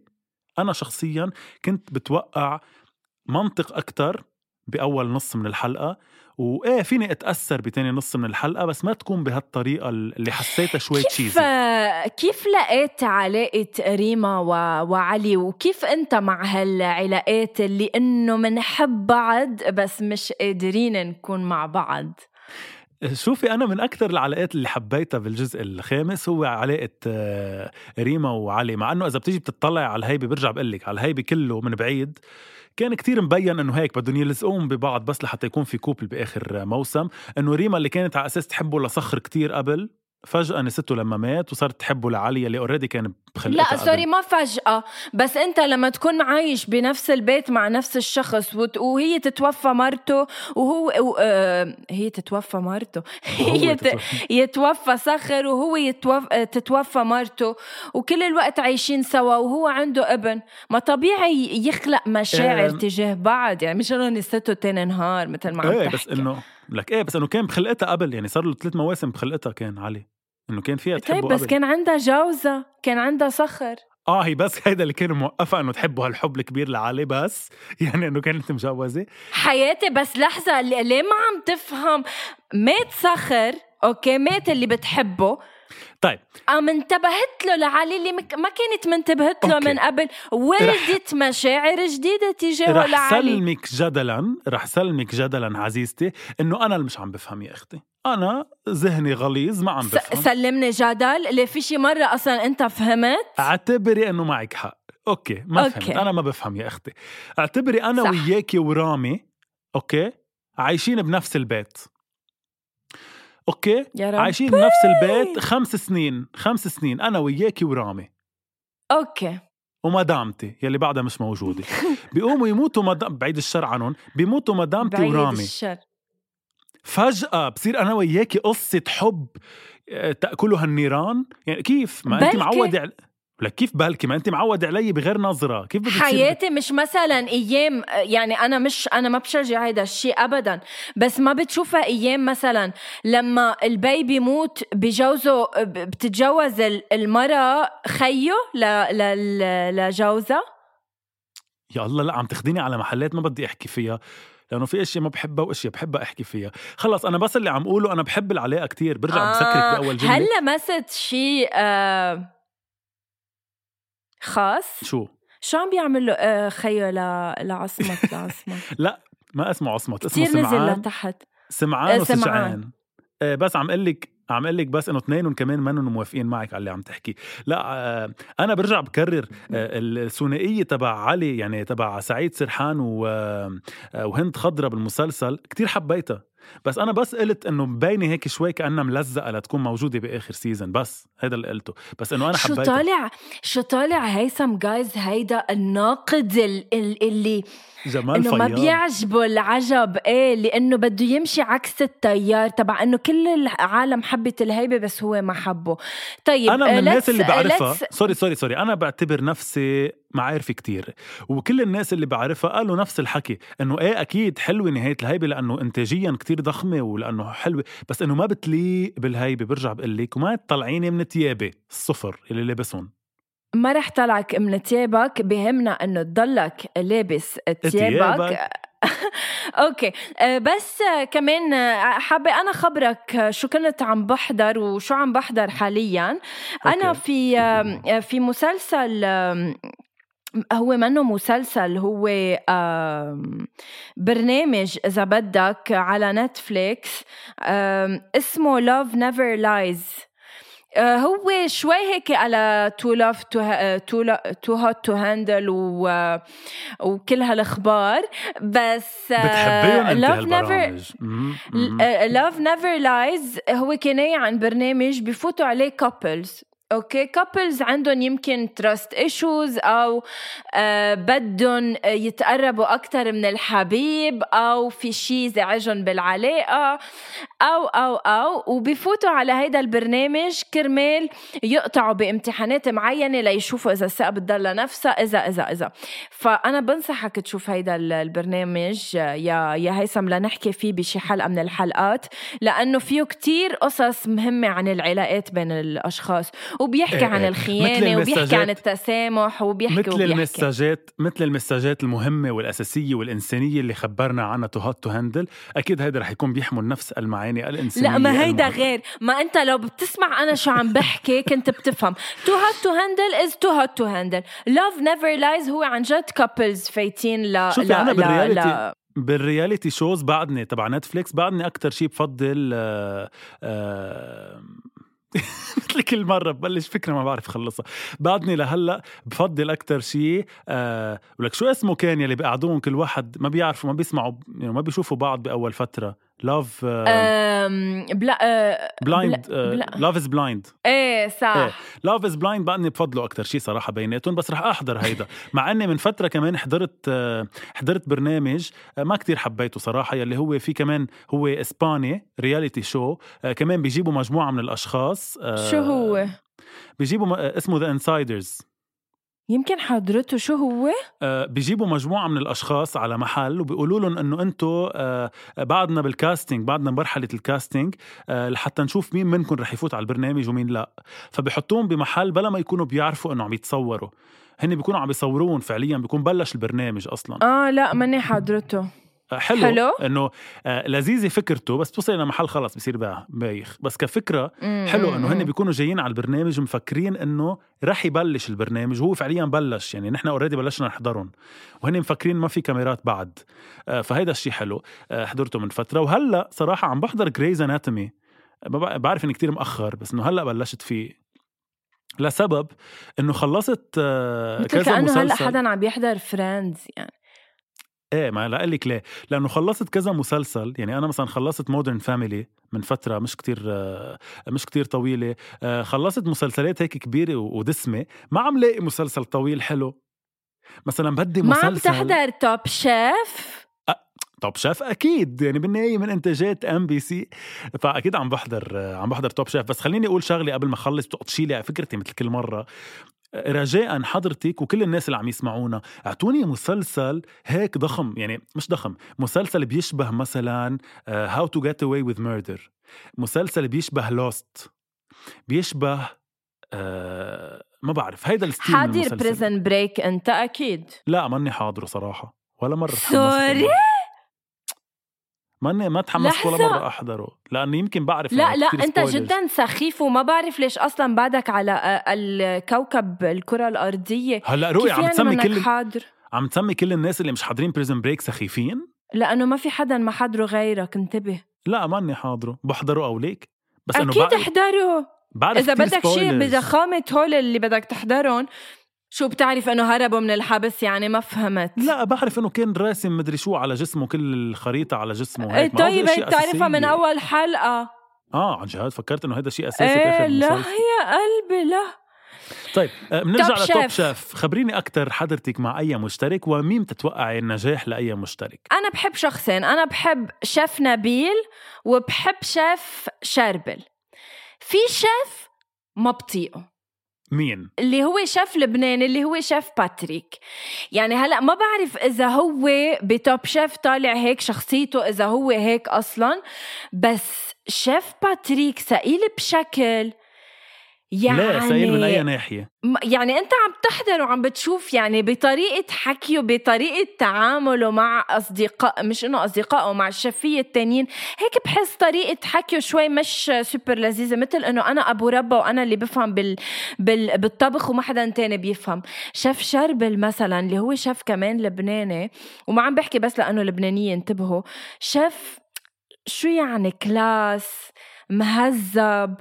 Speaker 2: أنا شخصيا كنت بتوقع منطق أكثر بأول نص من الحلقة وإيه فيني أتأثر بتاني نص من الحلقة بس ما تكون بهالطريقة اللي حسيتها شوي تشيزي
Speaker 1: كيف لقيت علاقة ريما و... وعلي؟ وكيف أنت مع هالعلاقات اللي إنه منحب بعض بس مش قادرين نكون مع بعض؟
Speaker 2: شوفي أنا من أكثر العلاقات اللي حبيتها بالجزء الخامس هو علاقة آه، ريما وعلي. مع إنه إذا بتيجي بتطلع على الهيبة برجع بقول لك على الهيبة كله من بعيد. كان كتير مبين إنه هيك بدهم يلزقون ببعض بس لحتى يكون في couple بآخر موسم. إنه ريما اللي كانت على أساس تحبه لصخر كتير قبل فجأة نسيته لما مات وصارت تحبه لعلي اللي already كان
Speaker 1: لا sorry ما فجأة. بس أنت لما تكون عايش بنفس البيت مع نفس الشخص وهي تتوفى مرته وهو و... آه... هي تتوفى مرته. هي ت... يتوفى صخر وهو يتوفى تتوفى مرته وكل الوقت عايشين سوا وهو عنده ابن. ما طبيعي يخلق مشاعر أم... تجاه بعض. يعني مش انه نسيته تاني نهار مثل ما عم
Speaker 2: إيه بس إنه لك إيه بس إنه كان بخلقتها قبل. يعني صار له ثلاث مواسم بخلقتها كان علي. إنه كان فيها
Speaker 1: تحبه طيب بس قبل. كان عندها جوزة كان عندها صخر.
Speaker 2: آه هي بس [LAUGHS] هيدا اللي كان موقفها إنه تحبه هالحب الكبير لعلي بس [LAUGHS] يعني إنه كانت مجوزة.
Speaker 1: حياتي بس لحظة ليه ما عم تفهم؟ مات صخر أوكي مات اللي بتحبه.
Speaker 2: طيب.
Speaker 1: قام انتبهت له لعلي اللي ما كانت منتبهت له أوكي. من قبل ولدت رح... مشاعر جديدة تجاهه
Speaker 2: رح
Speaker 1: لعلي
Speaker 2: سلمك جدلا رح سلمك جدلا عزيزتي إنه أنا اللي مش عم بفهم يا أختي. أنا ذهني غليظ ما عم بفهم.
Speaker 1: سلمني جدل اللي في شي مرة أصلا أنت فهمت؟
Speaker 2: اعتبري إنه معك حق. أوكي ما أوكي. فهمت أنا ما بفهم يا أختي. اعتبري أنا صح. وياكي ورامي أوكي عايشين بنفس البيت. أوكي؟ يا رب. عايشين بنفس البيت خمس سنين خمس سنين أنا وياكي ورامي.
Speaker 1: أوكي.
Speaker 2: ومدامتي يلي بعدها مش موجودة. بيقوموا يموتوا مدام بعيد الشر عنهم بيموتوا مدامتي بعيد ورامي. الشر. فجأة بصير أنا وياكي قصة حب آه، تأكلها النيران؟ يعني كيف؟ ما أنت معودة لك كيف بالكي ما انت معود علي بغير نظرة. كيف بدك
Speaker 1: حياتي مش مثلا أيام يعني أنا مش أنا ما بشجع هيدا الشيء ابدا بس ما بتشوفها أيام مثلا لما البي بيموت بجوزه بتتجوز المرأة خيه لجوزها؟
Speaker 2: يا الله لا عم تاخديني على محلات ما بدي أحكي فيها. لأنه في أشياء ما بحبها وأشياء بحبها أحكي فيها. خلص أنا بس اللي عم أقوله أنا بحب العلاقة كتير برجع آه بسكرك بأول جملة.
Speaker 1: هلا مست شيء آه خاص؟
Speaker 2: شو؟
Speaker 1: شو عم بيعمل له؟ آه خيو لعصمت لعصمت [LAUGHS]
Speaker 2: لا ما اسمه عصمت اسمه سمعان
Speaker 1: نزل لتحت.
Speaker 2: سمعان آه وسجعان آه بس عم أقول لك عم أقول لك بس إنه اثنينهم كمان ما موافقين معك على اللي عم تحكي. لا آه أنا برجع بكرر آه الثنائية تبع علي يعني تبع سعيد سرحان آه وهند خضرة بالمسلسل كتير حبيتها. بس أنا بس قلت إنه مبينة هيك شوي كأنها ملزقة لتكون موجودة بآخر سيزون بس هذا اللي قلته. بس إنه أنا
Speaker 1: شو
Speaker 2: حبيتها
Speaker 1: طالع؟ شو طالع؟ هيثم جايز هيدا الناقد ال- ال- اللي
Speaker 2: جمال
Speaker 1: إنه ما بيعجبه العجب. إيه لإنه بده يمشي عكس التيار تبع إنه كل العالم حبت الهيبة بس هو ما حبه. طيب
Speaker 2: أنا من
Speaker 1: آه،
Speaker 2: الناس اللي بعرفها سوري سوري سوري أنا بعتبر نفسي معارفي كتير. وكل الناس اللي بعرفها قالوا نفس الحكي إنه إيه أكيد حلوة نهاية الهيبة لأنه انتاجيا كتير ضخمة ولأنه حلوة بس إنه ما بتليق بالهيبة. برجع بقول لك وما تطلعيني من تيابي الصفر اللي لابسهم.
Speaker 1: ما رح طلعك من ثيابك بهمنا إنه تضلك لابس ثيابك
Speaker 2: ثيابك. [LAUGHS]
Speaker 1: أوكي. آه، بس كمان آه، حابة أنا خبرك آه، شو كنت عم بحضر وشو عم بحضر حاليا.
Speaker 2: أنا.
Speaker 1: في في مسلسل هو منه مسلسل هو برنامج إذا بدك على نتفليكس اسمه Love Never Lies. آه، هو شوي هيك على to love to Too Hot to Handle وكل هالأخبار. بس
Speaker 2: Love Never.
Speaker 1: Love Never Lies هو كناية عن برنامج بفوتوا عليه couples أوكي couples عندهم يمكن trust issues أو آه بدهم يتقربوا أكثر من الحبيب أو في شيء زعجهم بالعلاقة أو أو أو وبفوتوا على هيدا البرنامج كرمال يقطعوا بامتحانات معينة ليشوفوا إذا الثقة بتضل نفسها إذا إذا إذا. فأنا بنصحك تشوف هيدا ال- البرنامج يا يا هيثم لنحكي فيه بشي حلقة من الحلقات لأنه فيه كتير قصص مهمة عن العلاقات بين الأشخاص. وبيحكي
Speaker 2: إيه
Speaker 1: عن
Speaker 2: إيه. الخيانة
Speaker 1: وبيحكي عن التسامح وبيحكي
Speaker 2: مثل
Speaker 1: وبيحكي.
Speaker 2: المساجات مثل المساجات المهمة والأساسية والإنسانية اللي خبرنا عنها Too Hot to Handle أكيد هيدا رح يكون بيحمل نفس المعاني الإنسانية
Speaker 1: لا ما هيدا
Speaker 2: المهمة.
Speaker 1: غير. ما أنت لو بتسمع أنا شو عم بحكي كنت بتفهم. Too Hot to Handle is Too Hot to Handle Love Never Lies هو عن جد couples فايتين ل
Speaker 2: شوفي
Speaker 1: لا لا
Speaker 2: بال reality
Speaker 1: لا
Speaker 2: بال reality shows بعدني تبع Netflix بعدني أكتر شيء بفضل آه آه مثل كل مرة ببلش فكرة ما بعرف خلصها بعدني لهلأ بفضل أكتر شيء آه ولك شو اسمه كان يلي بيقعدوهم كل واحد ما بيعرفوا ما بيسمعوا يعني ما بيشوفوا بعض بأول فترة. لاف
Speaker 1: أم، بلا
Speaker 2: بلايند
Speaker 1: بلا-
Speaker 2: Love Is Blind
Speaker 1: إيه صح.
Speaker 2: Love Is Blind بعدني بفضله أكثر شيء صراحة بيناتهم بس رح أحضر هيدا. [LAUGHS] مع إني من فترة كمان حضرت آه، حضرت برنامج آه، ما كتير حبيته صراحة يلي هو في كمان هو إسباني reality show آه، كمان بيجيبوا مجموعة من الأشخاص
Speaker 1: شو هو؟
Speaker 2: بيجيبوا اسمه The Insiders
Speaker 1: يمكن حضرته شو هو؟
Speaker 2: بيجيبوا مجموعة من الأشخاص على محل وبيقولوا لهم إنه أنتم بعدنا بالكاستنج بعدنا بمرحله الكاستنج آه، لحتى نشوف مين منكم رح يفوت على البرنامج ومين لا. فبحطوهم بمحل بلا ما يكونوا بيعرفوا إنه عم يتصوروا. هن بيكونوا عم يصوروهم فعليا بيكون بلش البرنامج أصلا.
Speaker 1: آه لا ماني حضرته.
Speaker 2: آه، حلو,
Speaker 1: حلو.
Speaker 2: إنه آه، لذيذة فكرته بس توصل لمحل خلص بصير با- بايخ بس
Speaker 1: كفكرة
Speaker 2: حلو إنه هن. بيكونوا جايين على البرنامج مفكرين إنه رح يبلش البرنامج وهو فعليا بلش يعني نحن already بلشنا نحضرهم وهن مفكرين ما في كاميرات بعد. آه، فهيدا الشيء حلو آه، حضرته من فترة. وهلأ صراحة عم بحضر Grey's Anatomy بعرف إني كتير مأخر بس إنه هلأ بلشت فيه. لسبب إنه خلصت
Speaker 1: مثل
Speaker 2: كذا
Speaker 1: كانه هلأ
Speaker 2: مسلسل.
Speaker 1: حدا عم يحضر Friends يعني.
Speaker 2: إيه ما لا لك ليه؟ لأنه خلصت كذا مسلسل يعني أنا مثلا خلصت Modern Family من فترة مش كتير مش كتير طويلة آه، خلصت مسلسلات هيك كبيرة ودسمة ما عم لاقي مسلسل طويل حلو. مثلا بدي
Speaker 1: ما
Speaker 2: مسلسل
Speaker 1: عم تحضر توب شيف
Speaker 2: توب شيف أكيد يعني بالنهايه من إنتاجات MBC فأكيد عم بحضر عم بحضر Top Chef بس خليني أقول شغلة قبل ما أخلص تقطشي لي فكرتي مثل كل مرة. رجاء حضرتك وكل الناس اللي عم يسمعونا أعطوني مسلسل هيك ضخم يعني مش ضخم مسلسل بيشبه مثلا How to Get Away with Murder مسلسل بيشبه Lost بيشبه آه ما بعرف هيدا ال style
Speaker 1: حاضر. بريزن بريك أنت أكيد
Speaker 2: لا ماني حاضره صراحة ولا
Speaker 1: مرة
Speaker 2: sorry؟ ماني ما تحمست ولا. مرة أحضره لأنه يمكن بعرف
Speaker 1: لا لا أنت
Speaker 2: spoilers.
Speaker 1: جدا سخيف وما بعرف ليش أصلا بعدك على آه، الكوكب الكرة الأرضية
Speaker 2: هلأ رؤيا
Speaker 1: كيف
Speaker 2: عم
Speaker 1: يعني
Speaker 2: تسمي كل
Speaker 1: حاضر
Speaker 2: عم تسمي كل الناس اللي مش حاضرين Prison Break سخيفين
Speaker 1: لأنه ما في حدا ما حضره غيرك انتبه
Speaker 2: لا ماني حاضره بحضره أو ليك بس
Speaker 1: إنه
Speaker 2: أكيد
Speaker 1: أحضره
Speaker 2: بعرف إذا
Speaker 1: بدك شيء. بضخامه هول اللي بدك تحضرهم شو بتعرف إنه هربوا من الحبس؟ يعني ما فهمت.
Speaker 2: لا بعرف إنه كان راسم مدري شو على جسمه كل الخريطة على جسمه هيك
Speaker 1: طيب هي بتعرفها من. أول حلقة.
Speaker 2: آه عن جد فكرت إنه هذا شيء
Speaker 1: أساسي
Speaker 2: إيه
Speaker 1: لا يا قلبي لا.
Speaker 2: طيب آه، بنرجع
Speaker 1: Top
Speaker 2: ل
Speaker 1: Top Chef.
Speaker 2: شيف خبريني أكثر حضرتك مع أي مشترك ومين بتتوقعي النجاح لأي مشترك؟
Speaker 1: أنا بحب شخصين. أنا بحب شيف نبيل وبحب شيف شربل. في شيف ما بطيقه.
Speaker 2: مين؟
Speaker 1: اللي هو شيف لبناني اللي هو شيف باتريك. يعني هلا ما بعرف إذا هو ب Top Chef طالع هيك شخصيته إذا هو هيك أصلا. بس شيف باتريك ثقيل بشكل. يعني
Speaker 2: لا سائل من أي ناحية.
Speaker 1: م- يعني أنت عم تحضر وعم بتشوف يعني بطريقة حكيه بطريقه تعامله مع أصدقاء مش إنه اصدقائه مع الشفيه التانيين. هيك بحس طريقة حكيه شوي مش سوبر لذيذة مثل إنه أنا أبو ربا وأنا اللي بفهم بال... بال... بالطبخ وما حدا تاني بيفهم. شيف شربل مثلا اللي هو شيف كمان لبناني وما عم بحكي بس لأنه لبنانية انتبهوا. شيف شو يعني class مهذب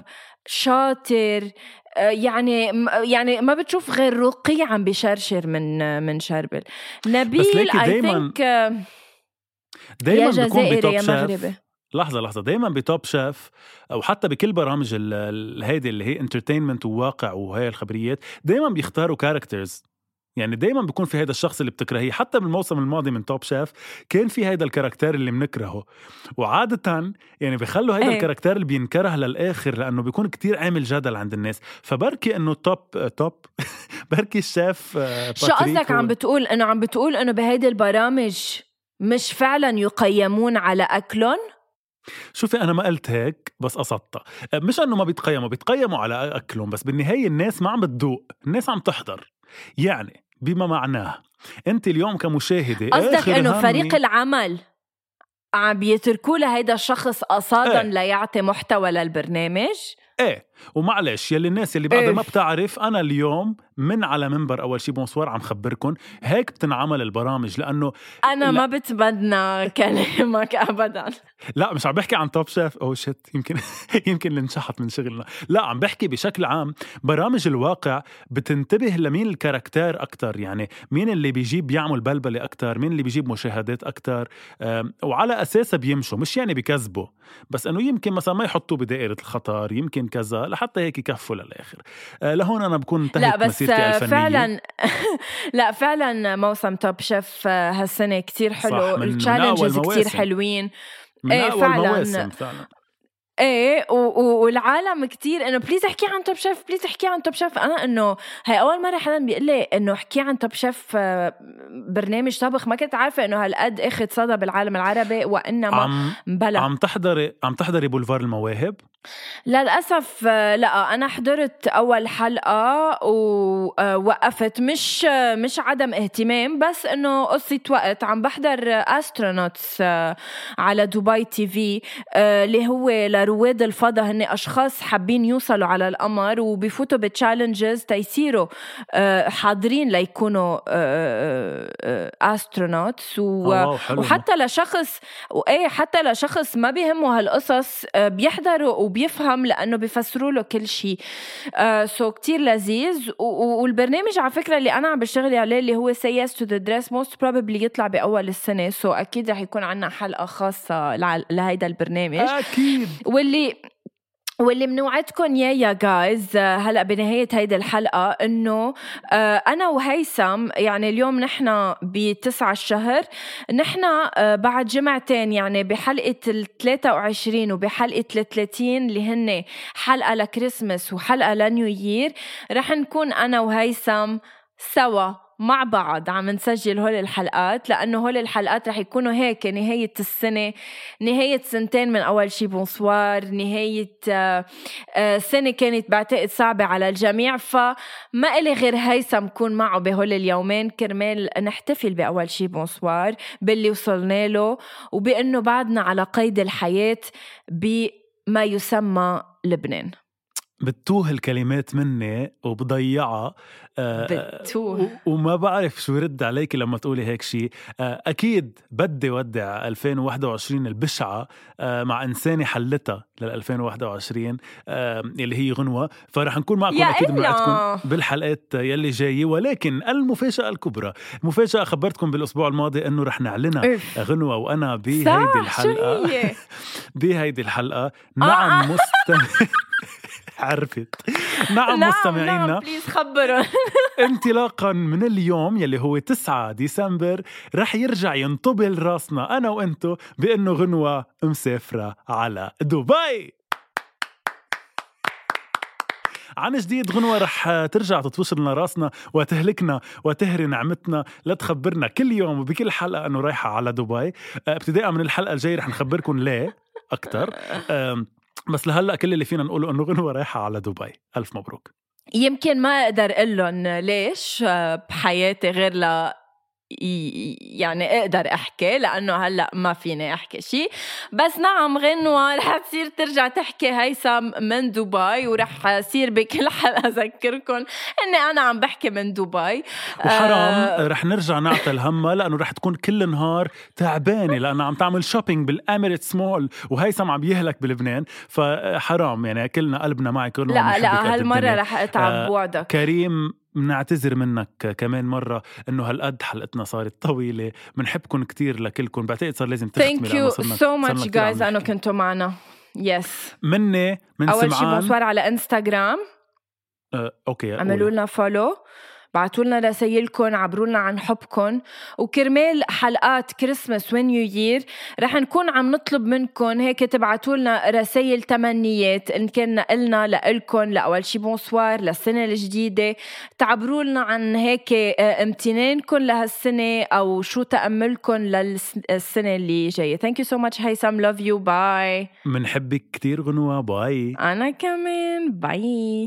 Speaker 1: شاطر آه، يعني يعني ما بتشوف غير رقي عم بشرشر من آه، من شربل. نبيل I
Speaker 2: دايماً
Speaker 1: think
Speaker 2: دايما
Speaker 1: يا
Speaker 2: بيكون
Speaker 1: جزائري
Speaker 2: ب Top
Speaker 1: يا
Speaker 2: شيف.
Speaker 1: مغربي.
Speaker 2: لحظة لحظة. دايما ب Top Chef أو حتى بكل برامج هيدي اللي هي entertainment وواقع وهي الخبريات دايما بيختاروا characters يعني دايما بيكون في هيدا الشخص اللي بتكرهيه. حتى بالموسم الماضي من Top Chef كان في هيدا الكاركتير اللي بنكرهه وعادة يعني بيخلوا هيدا
Speaker 1: إيه.
Speaker 2: الكاركتير اللي بينكره للآخر لأنه بيكون كتير عامل جدل عند الناس. فبركي إنه توب توب [LAUGHS] بركي الشيف آه،
Speaker 1: شو قصدك
Speaker 2: هو-
Speaker 1: عم بتقول؟ إنه عم بتقول إنه بهيدي البرامج مش فعلا يقيمون على أكلهم؟
Speaker 2: شوفي أنا ما قلت هيك بس قصدتها. مش إنه ما بيتقيموا بيتقيموا على أكلهم بس بالنهاية الناس ما عم بتذوق الناس عم تحضر. يعني بما معناه أنت اليوم كمشاهدة
Speaker 1: قصدك
Speaker 2: إنه
Speaker 1: فريق العمل عم بيتركوا لهيدا الشخص قصادا
Speaker 2: إيه.
Speaker 1: ليعطي محتوى للبرنامج
Speaker 2: إيه ومعلش يلي الناس يلي
Speaker 1: إيه.
Speaker 2: ما بتعرف أنا اليوم من على منبر أول شي bonsoir عم خبركم هيك بتنعمل البرامج لأنه
Speaker 1: أنا
Speaker 2: لا.
Speaker 1: ما بتبنى [LAUGHS] كلامك ابدا.
Speaker 2: لا مش عم بحكي عن Top Chef أو شي يمكن [LAUGHS] يمكن انشحط من شغلنا. لا عم بحكي بشكل عام برامج الواقع بتنتبه لمين الكاركتير أكثر يعني مين اللي بيجيب بيعمل بلبلة أكثر مين اللي بيجيب مشاهدات أكثر وعلى أساسها بيمشوا مش يعني بكذبوا. بس إنه يمكن مثلا ما يحطوه بدائرة الخطر يمكن كذا. لحتى هيك يكفوا للآخر آه، لهون أنا بكون انتهت
Speaker 1: لا بس
Speaker 2: مسيرتي الفنية
Speaker 1: فعلا [LAUGHS] لا فعلا موسم توب شيف هالسنة كتير
Speaker 2: صح،
Speaker 1: حلو التشالنجز
Speaker 2: مواسم.
Speaker 1: حلوين
Speaker 2: من أول
Speaker 1: فعلاً.
Speaker 2: فعلا
Speaker 1: إيه و- والعالم كتير إنه please احكي عن Top Chef please احكي عن Top Chef أنا إنه هي أول مرة حدا بيقول لي إنه احكي عن Top Chef آه، برنامج طبخ ما كنت عارفة إنه هالقد اخذ صدى بالعالم العربي وإنما
Speaker 2: عم
Speaker 1: بلا.
Speaker 2: عم تحضري عم تحضري بولفار المواهب؟
Speaker 1: للأسف آه، لا أنا حضرت أول حلقة ووقفت مش آه، مش عدم اهتمام بس إنه قصة وقت عم بحضر Astronauts على دبي TV اللي هو لرواد الفضاء هن أشخاص حابين يوصلوا على القمر وبفوتوا ب challenges تيصيروا آه، حاضرين ليكونوا astronauts
Speaker 2: آه، حلو.
Speaker 1: وحتى لشخص وايه حتى لشخص ما بيهمه هالقصص آه، بيحضروا وبيفهم لأنه بيفسروا له كل شيء آه so كتير لذيذ. والبرنامج على فكرة اللي أنا عم بشتغل عليه اللي هو Say Yes to the Dress most probably يطلع بأول السنة so أكيد رح يكون عنا حلقة خاصة لهيدا البرنامج.
Speaker 2: أكيد.
Speaker 1: واللي واللي منوعدكم يا يا جايز هلأ بنهاية هيدي الحلقة إنه آه، أنا وهيثم يعني اليوم نحن بتسعة الشهر نحن آه، بعد جمعتين يعني بحلقة ال 23 وبحلقة ال 30 اللي هن حلقة لكريسماس وحلقة لنيو يير رح نكون أنا وهيثم سوا. مع بعض عم نسجل هول الحلقات لأنه هول الحلقات رح يكونوا هيك نهاية السنة نهاية سنتين من أول شي bonsoir نهاية آه، آه، سنة كانت بعتقد صعبة على الجميع فما إلي غير هيثم كون معه بهول اليومين. كرمال نحتفل بأول شي bonsoir باللي وصلنا له وبأنه بعدنا على قيد الحياة بما يسمى لبنان.
Speaker 2: بتوه الكلمات مني وبضيعها آه،
Speaker 1: بتوه.
Speaker 2: و- وما بعرف شو رد عليك لما تقولي هيك شيء آه، أكيد بدي ودع 2021 البشعة آه، مع إنسانة حلتها لل 2021 آه، اللي هي غنوة فرح نكون معكم
Speaker 1: أكيد.
Speaker 2: بنوعدكم بالحلقات يلي جاية ولكن المفاجأة الكبرى المفاجاه خبرتكم بالأسبوع الماضي إنه رح نعلنها. غنوة وأنا بهيدي الحلقة
Speaker 1: هي؟ [LAUGHS]
Speaker 2: بهيدي الحلقة
Speaker 1: آه.
Speaker 2: نعم مستمع [LAUGHS] عرفت. نعم
Speaker 1: نعم
Speaker 2: مستمعينا.
Speaker 1: نعم بليز خبروا. [LAUGHS]
Speaker 2: انطلاقا من اليوم يلي هو 9 ديسمبر رح يرجع ينطبل راسنا أنا وأنتو بأنه غنوة مسافرة على دبي. عن جديد غنوة رح ترجع تطوش لنا راسنا وتهلكنا وتهري نعمتنا لتخبرنا كل يوم وبكل حلقة إنه رايحة على دبي. آه، ابتداء من الحلقة الجاية رح نخبركم ليه أكثر بس لهلأ كل اللي فينا نقوله إنه غنوة رايحة على دبي. ألف مبروك.
Speaker 1: يمكن ما أقدر أقول لهم ليش آه، بحياتي غير ل يعني أقدر أحكي لأنه هلأ ما فيني أحكي شيء بس نعم غنوة رح تصير ترجع تحكي هيثم من دبي ورح أصير بكل [LAUGHS] حلقه اذكركم إني أنا عم بحكي من دبي.
Speaker 2: وحرام
Speaker 1: آه،
Speaker 2: رح نرجع نعطي الهمة لأنه رح تكون كل نهار تعبانة لأنها عم تعمل شوبينج بالأميريتس مول وهيثم عم يهلك بلبنان. فحرام يعني كلنا قلبنا معك كلنا
Speaker 1: لا لا
Speaker 2: هالمرة.
Speaker 1: رح أتعب
Speaker 2: آه،
Speaker 1: بوعدك.
Speaker 2: كريم بنعتذر منك كمان مرة إنه هالقد حلقتنا صارت طويلة بنحبكم كتير لكلكم بعتقد صار لازم تختمي لأنه
Speaker 1: much
Speaker 2: كتير عم
Speaker 1: جايز انه
Speaker 2: نحكي.
Speaker 1: كنتوا معنا. yes
Speaker 2: مني من
Speaker 1: شيء
Speaker 2: سمعان.
Speaker 1: bonsoir على انستغرام
Speaker 2: آه، okay
Speaker 1: اعملوا
Speaker 2: قولي.
Speaker 1: لنا follow بعتوا لنا رسايلكم عبروا لنا عن حبكم وكرمال حلقات Christmas و New Year رح نكون عم نطلب منكم هيك تبعتوا لنا رسائل تمنيات إن كان لنا لإلكم لأول شي bonsoir للسنة الجديدة. تعبروا لنا عن هيك آه، امتنانكم لهالسنة أو شو تاملكم للسنة اللي جاية. thank you so much هيثم. love you bye
Speaker 2: بنحبك كتير غنوة. bye
Speaker 1: أنا كمان. bye